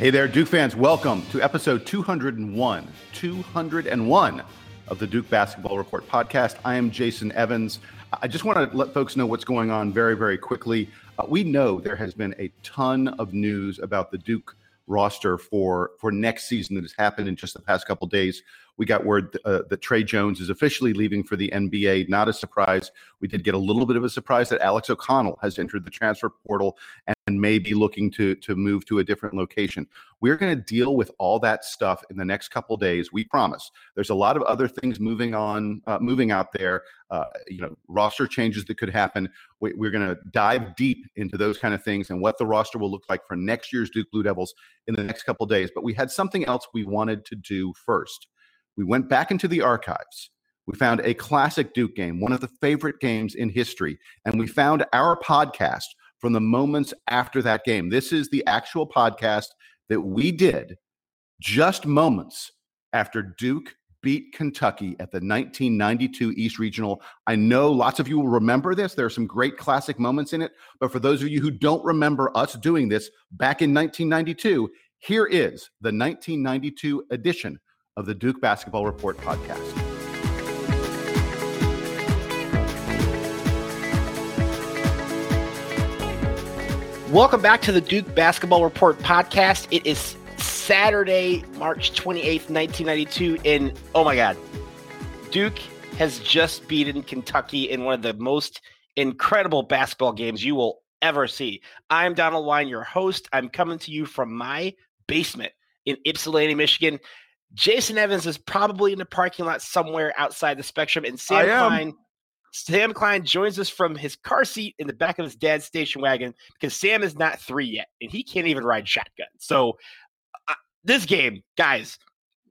Hey there, Duke fans. Welcome to episode 201, 201 of the Duke Basketball Report podcast. I am Jason Evans. I just want to let folks know what's going on very, very quickly. Uh, we know there has been a ton of news about the Duke roster for for next season that has happened in just the past couple days. We got word uh, that Tre Jones is officially leaving for the NBA. Not a surprise. We did get a little bit of a surprise that Alex O'Connell has entered the transfer portal and may be looking to to move to a different location. We're going to deal with all that stuff in the next couple days. We promise. There's a lot of other things moving on, uh, moving out there. Uh, you know, roster changes that could happen. We, we're going to dive deep into those kind of things and what the roster will look like for next year's Duke Blue Devils in the next couple days. But we had something else we wanted to do first. We went back into the archives. We found a classic Duke game, one of the favorite games in history, and we found our podcast from the moments after that game. This is the actual podcast that we did just moments after Duke beat Kentucky at the 1992 East Regional. I know lots of you will remember this. There are some great classic moments in it. But for those of you who don't remember us doing this back in 1992, here is the 1992 edition of the Duke Basketball Report podcast. Welcome back to the Duke Basketball Report podcast. It is Saturday, March 28th, 1992. And oh my God, Duke has just beaten Kentucky in one of the most incredible basketball games you will ever see. I'm Donald Wine, your host. I'm coming to you from my basement in Ypsilanti, Michigan. Jason Evans is probably in the parking lot somewhere outside the spectrum, and Sam Klein. Sam Klein joins us from his car seat in the back of his dad's station wagon because Sam is not three yet, and he can't even ride shotgun. So, uh, this game, guys,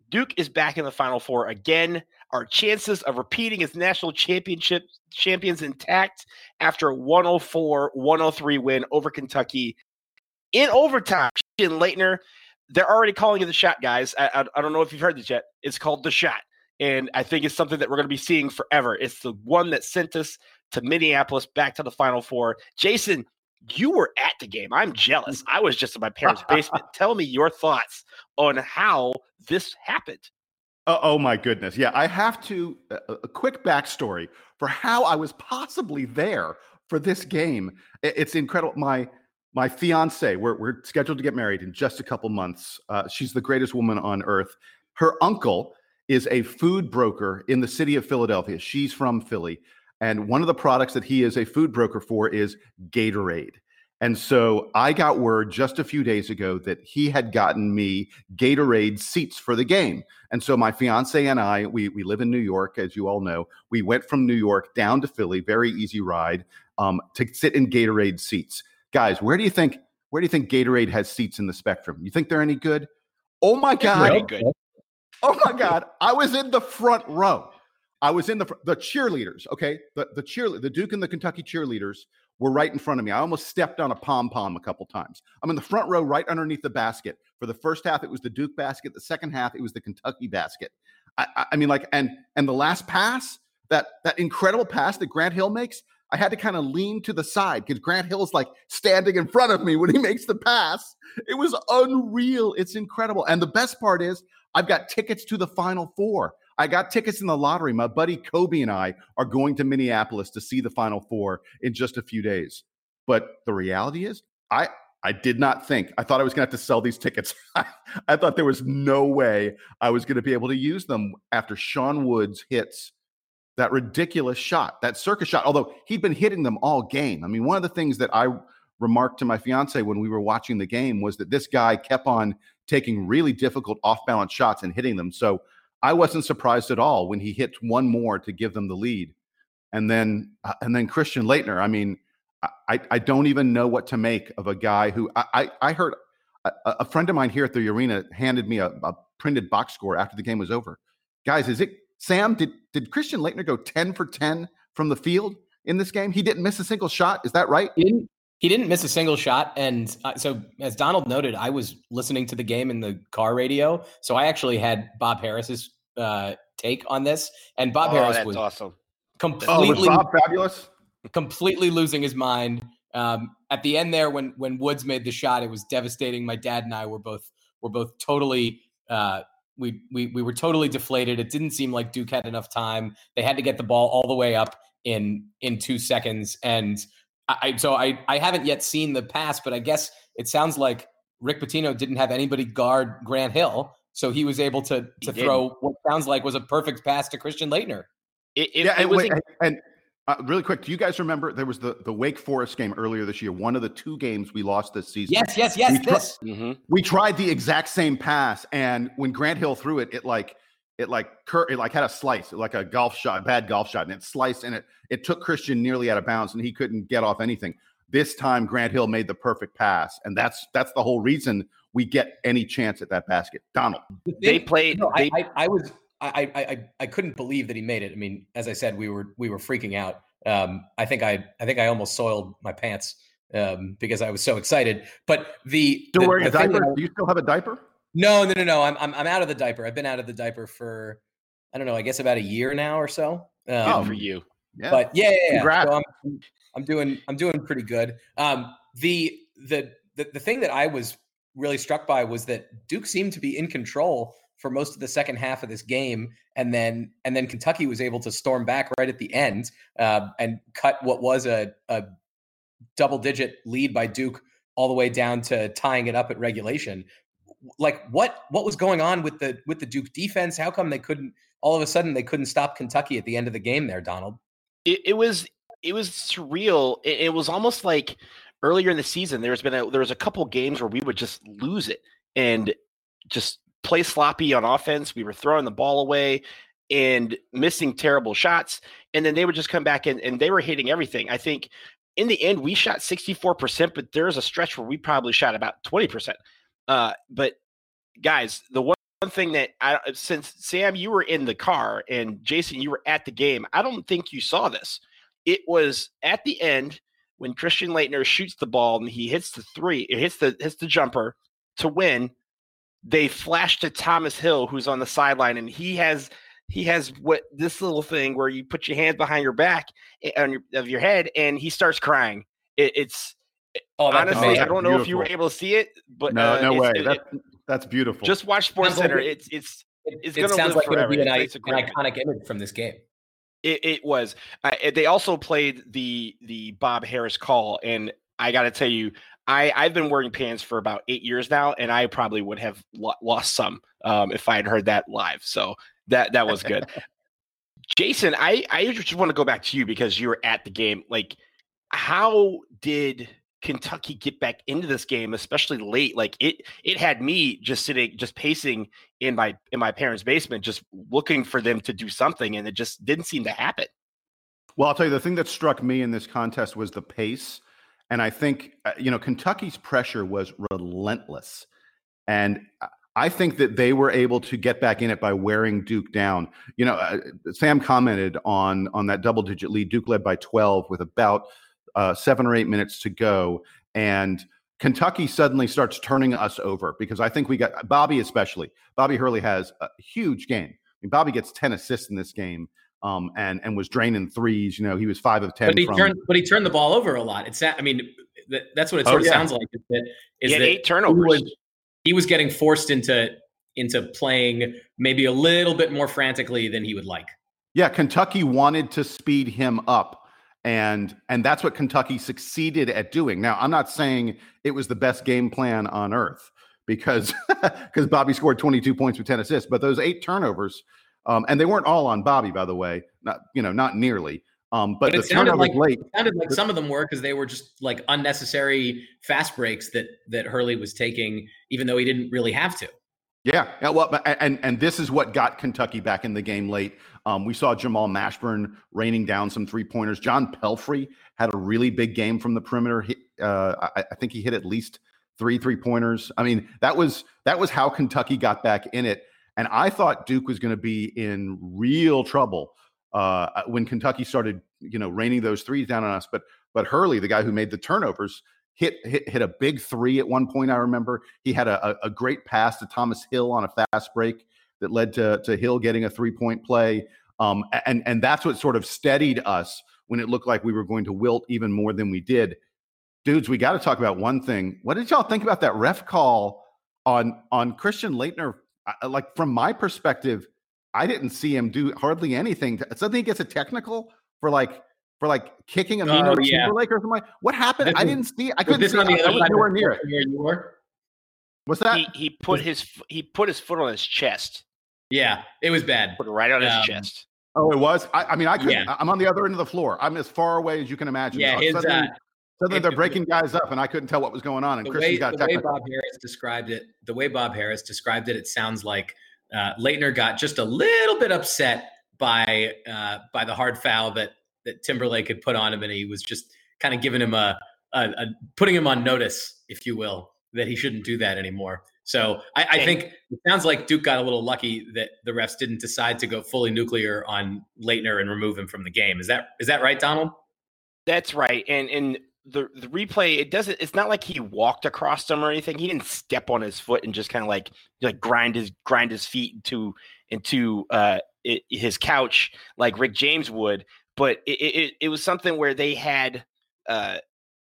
Duke is back in the Final Four again. Our chances of repeating as national championship champions intact after a 104 103 win over Kentucky in overtime. Laettner they're already calling it the shot, guys. I, I, I, don't know if you've heard this yet. It's called the shot. And I think it's something that we're going to be seeing forever. It's the one that sent us to Minneapolis back to the Final Four. Jason, you were at the game. I'm jealous. Mm. I was just in my parents' basement. Tell me your thoughts on how this happened. Oh, oh my goodness. Yeah, I have to, a, a quick backstory for how I was possibly there for this game. It's incredible. My my fiance, we're, we're scheduled to get married in just a couple months. Uh, she's the greatest woman on earth. Her uncle is a food broker in the city of Philadelphia. She's from Philly. And one of the products that he is a food broker for is Gatorade. And so I got word just a few days ago that he had gotten me Gatorade seats for the game. And so my fiance and I, we, we live in New York, as you all know. We went from New York down to Philly, very easy ride, um, to sit in Gatorade seats guys, where do you think where do you think Gatorade has seats in the spectrum? You think they're any good? Oh my god! Good. Oh my god! I was in the front row. I was in the the cheerleaders. Okay, the the cheer the Duke and the Kentucky cheerleaders were right in front of me. I almost stepped on a pom pom a couple times. I'm in the front row, right underneath the basket. For the first half, it was the Duke basket. The second half, it was the Kentucky basket. I, I, I mean, like, and and the last pass, that that incredible pass that Grant Hill makes, I had to kind of lean to the side because Grant Hill is like standing in front of me when he makes the pass. It was unreal. It's incredible. And the best part is, I've got tickets to the Final Four. I got tickets in the lottery. My buddy Kobe and I are going to Minneapolis to see the Final Four in just a few days. But the reality is, I I did not think. I thought I was going to have to sell these tickets. I thought there was no way I was going to be able to use them after Sean Woods hits that ridiculous shot, that circus shot, although he'd been hitting them all game. I mean, one of the things that I remarked to my fiance when we were watching the game was that this guy kept on taking really difficult off balance shots and hitting them. So I wasn't surprised at all when he hit one more to give them the lead. And then, uh, and then Christian Laettner. I mean, I, I don't even know what to make of a guy who I, I, I heard a, a, friend of mine here at the arena handed me a, a printed box score after the game was over. Guys, is it Sam, did did Christian Laettner go 10 for 10 from the field in this game? He didn't miss a single shot. Is that right? He didn't, he didn't miss a single shot. And uh, so, as Donald noted, I was listening to the game in the car radio. So I actually had Bob Harris's uh, take on this. And Bob oh, Harris was awesome. completely oh, was Bob fabulous? Completely losing his mind. Um, at the end there, when when Woods made the shot, it was devastating. My dad and I were both were both totally. Uh, we, we we were totally deflated. It didn't seem like Duke had enough time. They had to get the ball all the way up in in two seconds, and I so I I haven't yet seen the pass, but I guess it sounds like Rick Pitino didn't have anybody guard Grant Hill, so he was able to to throw what sounds like was a perfect pass to Christian Laettner. It, it, yeah, it was, wait, and uh, really quick, do you guys remember there was the the Wake Forest game earlier this year? One of the two games we lost this season. Yes, yes, yes. We, this. mm-hmm. we tried the exact same pass, and when Grant Hill threw it, it like it like cur- it like had a slice, like a golf shot, bad golf shot, and it sliced and it it took Christian nearly out of bounds, and he couldn't get off anything. This time, Grant Hill made the perfect pass, and that's that's the whole reason we get any chance at that basket. Donald, they played. No, they, I, I, I was I, I I couldn't believe that he made it. I mean, as I said, we were we were freaking out. Um, I think I I think I almost soiled my pants um, because I was so excited. But the still the, wearing the a diaper? I, Do you still have a diaper? No, no, no, no. I'm, I'm I'm out of the diaper. I've been out of the diaper for I don't know. I guess about a year now or so. Um, oh, for you. Yeah. But yeah, yeah, yeah. So I'm, I'm doing I'm doing pretty good. Um, the the the the thing that I was really struck by was that Duke seemed to be in control for most of the second half of this game, and then and then Kentucky was able to storm back right at the end uh, and cut what was a, a double digit lead by Duke all the way down to tying it up at regulation. Like what what was going on with the with the Duke defense? How come they couldn't all of a sudden they couldn't stop Kentucky at the end of the game there, Donald? It, it was it was surreal. It, it was almost like earlier in the season there's been a there was a couple games where we would just lose it and just play sloppy on offense. We were throwing the ball away and missing terrible shots. And then they would just come back and, and they were hitting everything. I think in the end, we shot 64%, but there's a stretch where we probably shot about 20%. Uh, but guys, the one thing that I, since Sam, you were in the car and Jason, you were at the game, I don't think you saw this. It was at the end when Christian Laettner shoots the ball and he hits the three, it hits the hits the jumper to win they flash to Thomas Hill, who's on the sideline, and he has he has what this little thing where you put your hands behind your back eh, on your, of your head, and he starts crying. It, it's eh, oh, honestly, I don't know if you were able to see it, but no, uh, no way. It, that's that's beautiful. Just watch Sports Center. It's it's it's it, it sounds like forever. Be an, it's, an iconic image from this game. It, it was. Uh, they also played the the Bob Harris call, and I got to tell you, I I've been wearing pants for about eight years now, and I probably would have lo- lost some um, if I had heard that live. So that that was good. Jason, I I just want to go back to you because you were at the game. Like, how did Kentucky get back into this game, especially late? Like it it had me just sitting, just pacing in my in my parents' basement, just looking for them to do something, and it just didn't seem to happen. Well, I'll tell you the thing that struck me in this contest was the pace and I think, uh, you know, Kentucky's pressure was relentless. And I think that they were able to get back in it by wearing Duke down. You know, uh, Sam commented on on that double digit lead. Duke led by 12 with about uh, seven or eight minutes to go. And Kentucky suddenly starts turning us over because I think we got Bobby, especially. Bobby Hurley has a huge game. I mean, Bobby gets 10 assists in this game um, and and was draining threes. You know, he was five of ten. But he from, turned, but he turned the ball over a lot. It's I mean, that, that's what it oh, sort oh, of yeah. sounds like. Is that is that eight turnovers. He was, he was getting forced into into playing maybe a little bit more frantically than he would like. Yeah, Kentucky wanted to speed him up and and that's what Kentucky succeeded at doing. Now, I'm not saying it was the best game plan on earth because because Bobby scored 22 points with 10 assists, but those eight turnovers um, and they weren't all on Bobby, by the way. Not you know, not nearly. Um, but, but it sounded like late. It sounded like some of them were because they were just like unnecessary fast breaks that that Hurley was taking, even though he didn't really have to. Yeah, yeah. Well, and and this is what got Kentucky back in the game late. Um, we saw Jamal Mashburn raining down some three pointers. John Pelphrey had a really big game from the perimeter. He, uh, I, I think he hit at least three three pointers. I mean, that was that was how Kentucky got back in it. And I thought Duke was going to be in real trouble uh, uh, when Kentucky started, you know, raining those threes down on us. But but Hurley, the guy who made the turnovers, hit hit, hit a big three at one point. I remember he had a, a great pass to Thomas Hill on a fast break that led to to Hill getting a three point play. Um, and and that's what sort of steadied us when it looked like we were going to wilt even more than we did. Dudes, we got to talk about one thing. What did y'all think about that ref call on on Christian Like from my perspective, I didn't see him do hardly anything. Suddenly he gets a technical for like for like kicking a oh, yeah. Timberlake or something. Like, what happened? I didn't see. I couldn't see. I, was nowhere near it. you were. What's that? He, he put his he put his foot on his chest. Yeah, it was bad. Put it right on um, his chest. Oh, it was. I, I mean, I could. Yeah. I'm on the other end of the floor. I'm as far away as you can imagine. Yeah, his, suddenly, uh, suddenly they're breaking guys up, and I couldn't tell what was going on. And the Christian way, got the way Bob Harris described it, the way Bob Harris described it, it sounds like uh, Laettner got just a little bit upset by uh, by the hard foul that that Timberlake had put on him, and he was just kind of giving him a, a, a putting him on notice, if you will, that he shouldn't do that anymore. So I, I, think it sounds like Duke got a little lucky that the refs didn't decide to go fully nuclear on Laettner and remove him from the game. Is that is that right, Donald? That's right. And and the the replay it doesn't. It's not like he walked across him or anything. He didn't step on his foot and just kind of like like grind his grind his feet into into uh, it, his couch like Rick James would. But it, it, it was something where they had. Uh,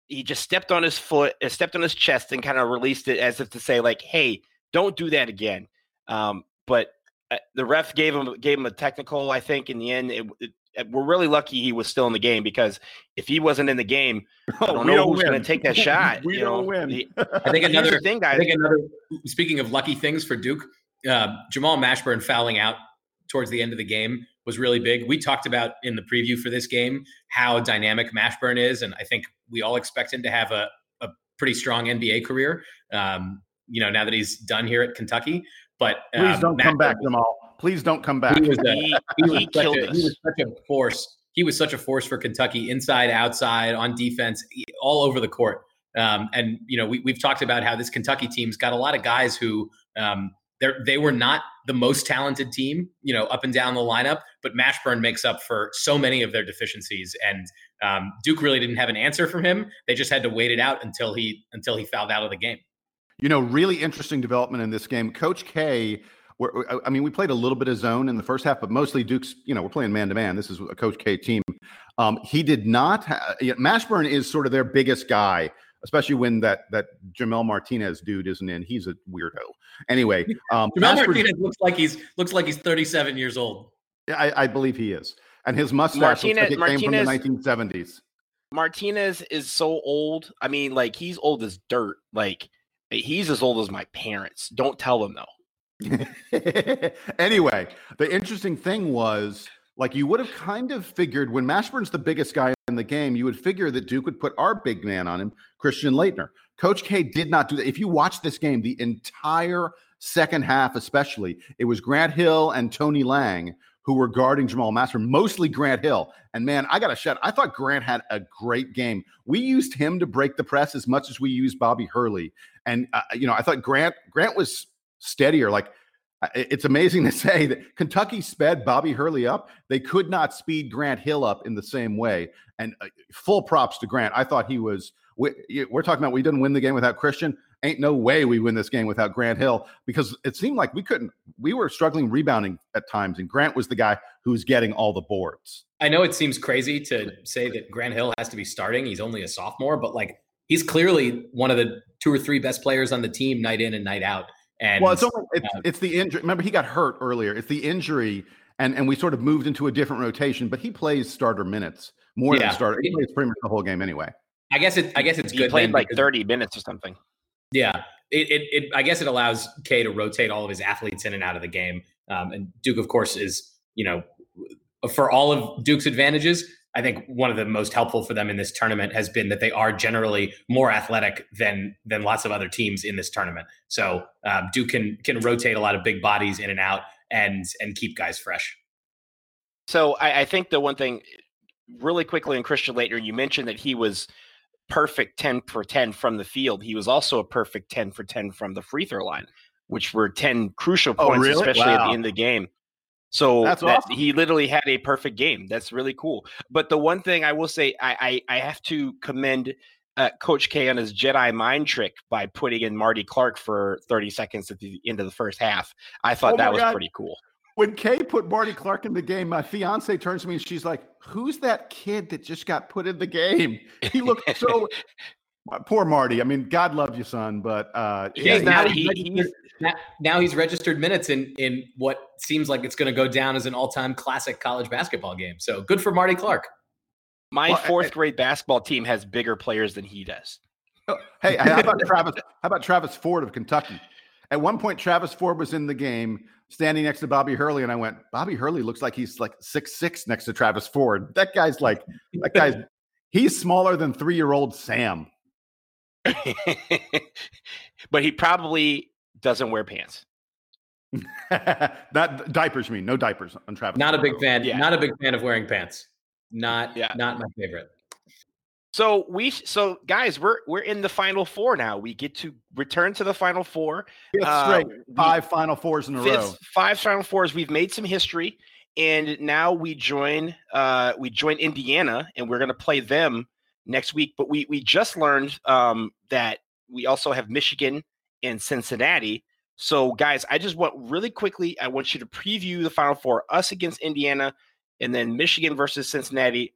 he just stepped on his foot, uh, stepped on his chest, and kind of released it as if to say, like, "Hey, don't do that again." Um, but uh, the ref gave him gave him a technical. I think in the end, it, we're really lucky he was still in the game because if he wasn't in the game, I don't know who's going to take that shot. we don't know? win. I think another thing, guys. I think another. Speaking of lucky things for Duke, uh, Jamal Mashburn fouling out towards the end of the game was really big. We talked about in the preview for this game how dynamic Mashburn is, and I think we all expect him to have a, a pretty strong NBA career. Um, you know, now that he's done here at Kentucky, but um, please don't Mashburn, come back, Jamal. Please don't come back. He was, a, he, he was, he such, a, he was such a force. He was such a force for Kentucky, inside, outside, on defense, all over the court. Um, and you know, we, we've talked about how this Kentucky team's got a lot of guys who um, they they were not the most talented team, you know, up and down the lineup, but Mashburn makes up for so many of their deficiencies. And um, Duke really didn't have an answer from him. They just had to wait it out until he until he fouled out of the game. You know, really interesting development in this game. Coach K. I mean, we played a little bit of zone in the first half, but mostly Duke's. You know, we're playing man to man. This is a Coach K team. Um, he did not. Ha- Mashburn is sort of their biggest guy especially when that that Gimel Martinez dude isn't in. He's a weirdo. Anyway, um, Gimel Martinez looks like he's looks like he's 37 years old. Yeah, I, I believe he is, and his mustache Martinez, like Martinez, came from the 1970s. Martinez is so old. I mean, like he's old as dirt. Like he's as old as my parents. Don't tell them though. anyway, the interesting thing was like you would have kind of figured when Mashburn's the biggest guy in the game, you would figure that Duke would put our big man on him, Christian Laettner. Coach K did not do that. If you watch this game, the entire second half, especially, it was Grant Hill and Tony Lang who were guarding Jamal Mashburn, mostly Grant Hill. And man, I got to shout, I thought Grant had a great game. We used him to break the press as much as we used Bobby Hurley. And, uh, you know, I thought Grant, Grant was steadier. Like it's amazing to say that Kentucky sped Bobby Hurley up. They could not speed Grant Hill up in the same way. And uh, full props to Grant. I thought he was. We, are talking about we didn't win the game without Christian. Ain't no way we win this game without Grant Hill because it seemed like we couldn't. We were struggling rebounding at times, and Grant was the guy who was getting all the boards. I know it seems crazy to say that Grant Hill has to be starting. He's only a sophomore, but like he's clearly one of the two or three best players on the team night in and night out. And well, it's only, it's, uh, it's the injury. Remember, he got hurt earlier. It's the injury, and and we sort of moved into a different rotation. But he plays starter minutes more yeah. than starter. He plays pretty much the whole game anyway. I guess it. I guess it's he good. Played like thirty minutes or something. Yeah, it, it, it, I guess it allows K to rotate all of his athletes in and out of the game. Um, and Duke, of course, is you know for all of Duke's advantages, I think one of the most helpful for them in this tournament has been that they are generally more athletic than than lots of other teams in this tournament. So um, Duke can can rotate a lot of big bodies in and out and and keep guys fresh. So I, I think the one thing, really quickly, in Christian Laettner, you mentioned that he was perfect ten for ten from the field. He was also a perfect ten for ten from the free throw line, which were ten crucial oh, points, oh, really? especially wow. at the end of the game. So That's that, awesome. he literally had a perfect game. That's really cool. But the one thing I will say, I I, I have to commend uh, Coach K on his Jedi mind trick by putting in Marty Clark for 30 seconds at the end of the first half. I thought oh that was God. pretty cool. When K put Marty Clark in the game, my fiance turns to me and she's like, "Who's that kid that just got put in the game? He looked so Poor Marty. I mean, God loves you, son, but uh, he's not. He, he's, now he's registered minutes in in what seems like it's going to go down as an all time classic college basketball game. So good for Marty Clark. My well, fourth I, grade basketball team has bigger players than he does. Oh, hey, how about Travis? How about Travis Ford of Kentucky? At one point, Travis Ford was in the game, standing next to Bobby Hurley, and I went, "Bobby Hurley looks like he's like six six next to Travis Ford. That guy's like that guy's he's smaller than three year old Sam." but he probably doesn't wear pants. Not diapers, mean no diapers on Travis. Not a big fan. Yeah. Not a big fan of wearing pants. Not yeah. not my favorite. So we so guys, we're we're in the final four now. We get to return to the final four. Uh, five we, final fours in a fifth, row. Five final fours. We've made some history, and now we join uh we join Indiana, and we're gonna play them next week. But we we just learned um that we also have Michigan and Cincinnati. So guys, I just want really quickly, I want you to preview the final four, us against Indiana, and then Michigan versus Cincinnati.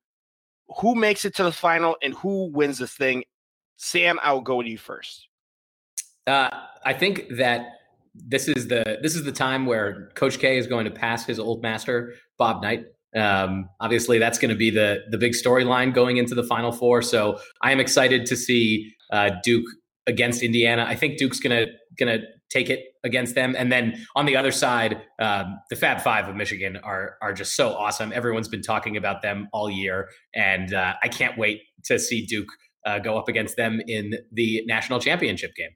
Who makes it to the final and who wins this thing? Sam, I will go to you first. Uh, I think that this is the this is the time where Coach K is going to pass his old master Bob Knight. Um, obviously, that's going to be the the big storyline going into the Final Four. So I am excited to see uh, Duke against Indiana. I think Duke's gonna gonna take it against them. And then on the other side, um, the Fab Five of Michigan are are just so awesome. Everyone's been talking about them all year, and uh, I can't wait to see Duke uh, go up against them in the national championship game.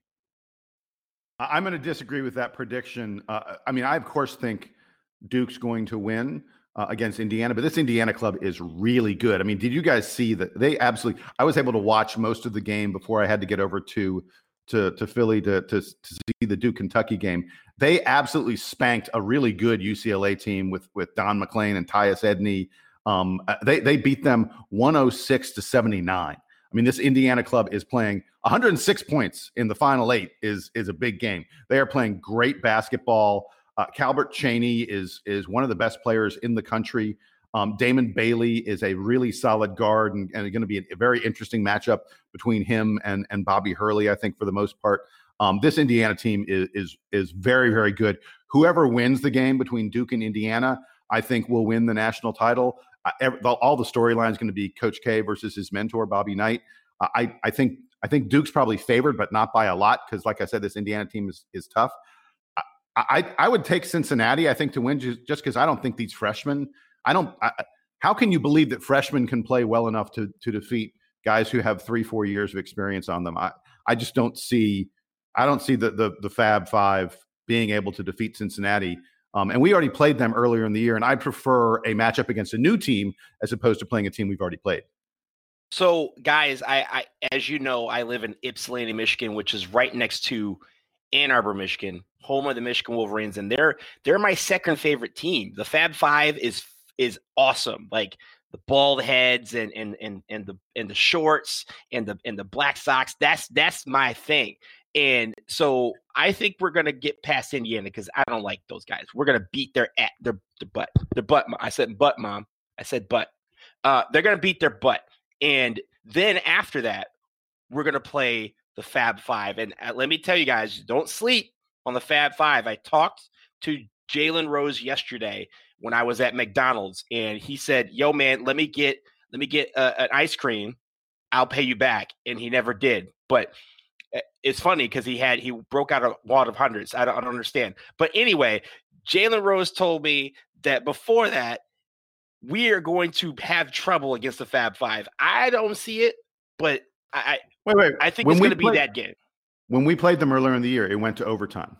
I'm going to disagree with that prediction. Uh, I mean, I of course think Duke's going to win. Uh, against Indiana, but this Indiana club is really good. I mean, did you guys see that they absolutely? I was able to watch most of the game before I had to get over to to to Philly to to, to see the Duke Kentucky game. They absolutely spanked a really good UCLA team with with Don MacLean and Tyus Edney. Um, uh, they they beat them 106 to 79. I mean, this Indiana club is playing 106 points in the final eight is is a big game. They are playing great basketball. Uh, Calbert Cheaney is is one of the best players in the country. Um, Damon Bailey is a really solid guard and, and going to be a, a, very interesting matchup between him and and Bobby Hurley. I think for the most part, um, this Indiana team is is is very very good. Whoever wins the game between Duke and Indiana, I think will win the national title. Uh, every, all the storyline is going to be Coach K versus his mentor Bobby Knight. Uh, I I think I think Duke's probably favored, but not by a lot because, like I said, this Indiana team is is tough. I, I would take Cincinnati, I think, to win just because I don't think these freshmen I don't. I, how can you believe that freshmen can play well enough to to defeat guys who have three, four years of experience on them? I I just don't see. I don't see the the, the Fab Five being able to defeat Cincinnati. Um, and we already played them earlier in the year, and I prefer a matchup against a new team as opposed to playing a team we've already played. So, guys, I, I as you know, I live in Ypsilanti, Michigan, which is right next to Ann Arbor, Michigan, home of the Michigan Wolverines, and they're they're my second favorite team. The Fab Five is is awesome. Like the bald heads and and and and the and the shorts and the and the black socks. That's that's my thing. And so I think we're gonna get past Indiana because I don't like those guys. We're gonna beat their at their their butt. Their butt. I said butt, mom. I said butt. Uh, they're gonna beat their butt. And then after that, we're gonna play the Fab Five. And uh, let me tell you guys, don't sleep on the Fab Five. I talked to Jalen Rose yesterday when I was at McDonald's, and he said, "Yo, man, let me get let me get uh, an ice cream. I'll pay you back." And he never did. But eh, it's funny because he had he broke out a wad of hundreds. I don't, I don't understand. But anyway, Jalen Rose told me that before that we are going to have trouble against the Fab Five. I don't see it, but I wait, wait. I think when it's going to be that game. When we played them earlier in the year, it went to overtime.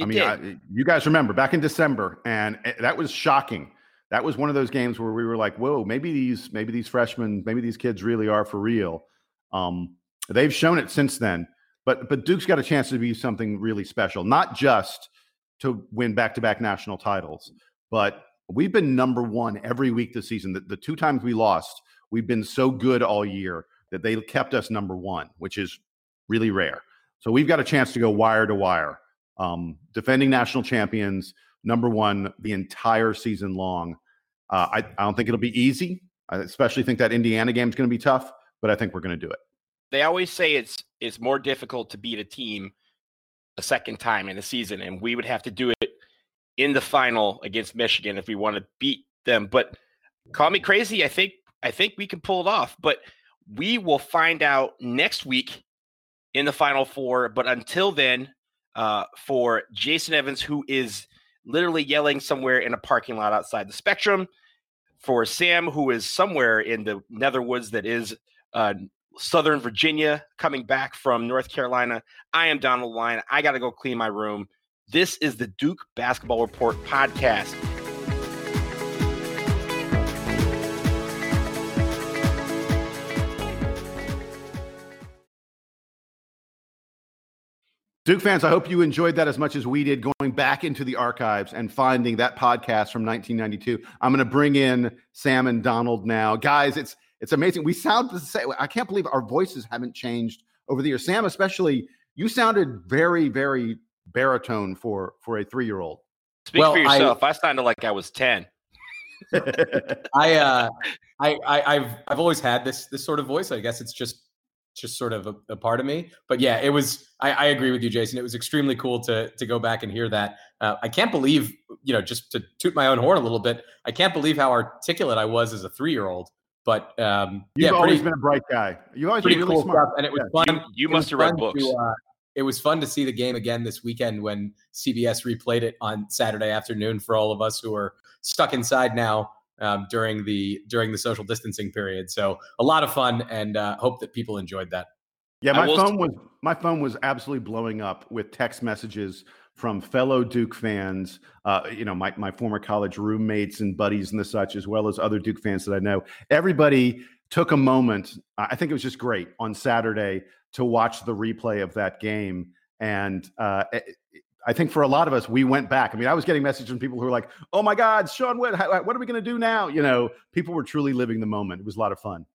I mean, I, you guys remember back in December, and eh, that was shocking. That was one of those games where we were like, "Whoa, maybe these, maybe these freshmen, maybe these kids really are for real." Um, they've shown it since then, but but Duke's got a chance to be something really special, not just to win back-to-back national titles, but we've been number one every week this season. The, the two times we lost, we've been so good all year that they kept us number one, which is really rare. So we've got a chance to go wire to wire um, defending national champions, number one the entire season long. Uh, I, I don't think it'll be easy. I especially think that Indiana game is going to be tough, but I think we're going to do it. they always say it's it's more difficult to beat a team a second time in a season, and we would have to do it in the final against Michigan if we want to beat them. But call me crazy, I think I think we can pull it off. But we will find out next week in the final four. But until then, uh, for Jason Evans, who is literally yelling somewhere in a parking lot outside the Spectrum, for Sam, who is somewhere in the Netherwoods that is uh, Southern Virginia, coming back from North Carolina. I am Donald Wine. I got to go clean my room. This is the Duke Basketball Report podcast. Duke fans, I hope you enjoyed that as much as we did going back into the archives and finding that podcast from 1992. I'm going to bring in Sam and Donald now. Guys, it's it's amazing. We sound the same. I can't believe our voices haven't changed over the years. Sam, especially, you sounded very, very baritone for for a three year old. Speak well, for yourself. I, I sounded like I was 10. I uh I, I I've I've always had this this sort of voice. I guess it's just just sort of a, a, part of me. But yeah, it was. I, I, agree with you, Jason. It was extremely cool to to go back and hear that. Uh, I can't believe, you know, just to toot my own horn a little bit. I can't believe how articulate I was as a three year old. But um, you've yeah, always pretty, been a bright guy. You've always been really cool smart. stuff, and it was yeah. fun. You, you must have read books. To, uh, it was fun to see the game again this weekend when CBS replayed it on Saturday afternoon for all of us who are stuck inside now um, during the during the social distancing period. So a lot of fun, and uh, hope that people enjoyed that. Yeah, my phone was my phone was absolutely blowing up with text messages from fellow Duke fans, uh, you know, my my former college roommates and buddies and the such, as well as other Duke fans that I know. Everybody took a moment. I think it was just great on Saturday to watch the replay of that game, and uh, I think for a lot of us, we went back. I mean, I was getting messages from people who were like, "Oh my God, Sean, what what are we going to do now?" You know, people were truly living the moment. It was a lot of fun.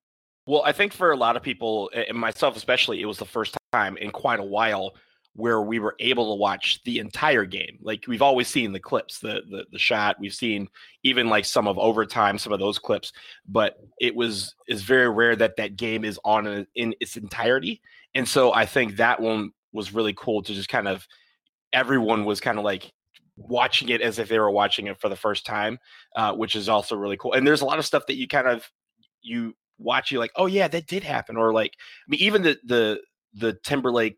Well, I think for a lot of people, and myself especially, it was the first time in quite a while where we were able to watch the entire game. Like we've always seen the clips, the the, the shot. We've seen even like some of overtime, some of those clips, but it was is very rare that that game is on in its entirety. And so I think that one was really cool to just kind of everyone was kind of like watching it as if they were watching it for the first time, uh, which is also really cool. And there's a lot of stuff that you kind of you watch you like, oh yeah, that did happen, or like I mean, even the the the Timberlake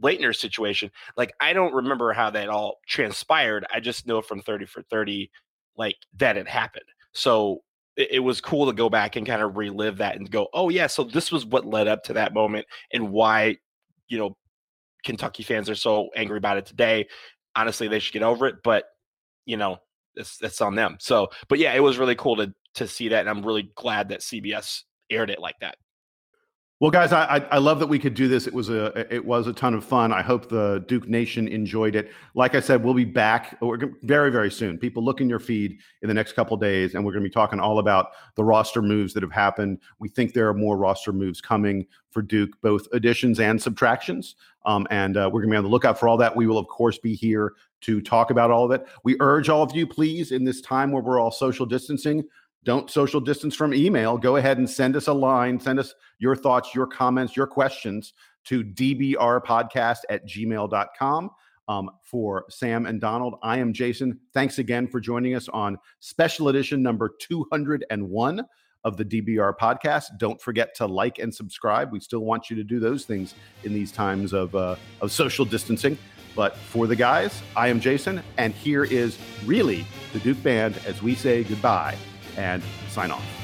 Laettner situation, like I don't remember how that all transpired. I just know from thirty for thirty, like that it happened. So it, it was cool to go back and kind of relive that and go, oh yeah, so this was what led up to that moment and why, you know, Kentucky fans are so angry about it today. Honestly, they should get over it, but you know, it's it's on them. So, but yeah, it was really cool to to see that, and I'm really glad that CBS aired it like that. Well, guys, I, I love that we could do this. It was a it was a ton of fun. I hope the Duke Nation enjoyed it. Like I said, we'll be back very very soon. People look in your feed in the next couple days, and we're going to be talking all about the roster moves that have happened. We think there are more roster moves coming for Duke, both additions and subtractions. Um, and uh, we're going to be on the lookout for all that. We will, of course, be here to talk about all of it. We urge all of you, please, in this time where we're all social distancing, don't social distance from email. Go ahead and send us a line. Send us your thoughts, your comments, your questions to dbrpodcast at gmail.com. Um, for Sam and Donald, I am Jason. Thanks again for joining us on special edition number 201 of the DBR podcast. Don't forget to like and subscribe. We still want you to do those things in these times of, uh, of social distancing. But for the guys, I am Jason, and here is really the Duke Band as we say goodbye and sign off.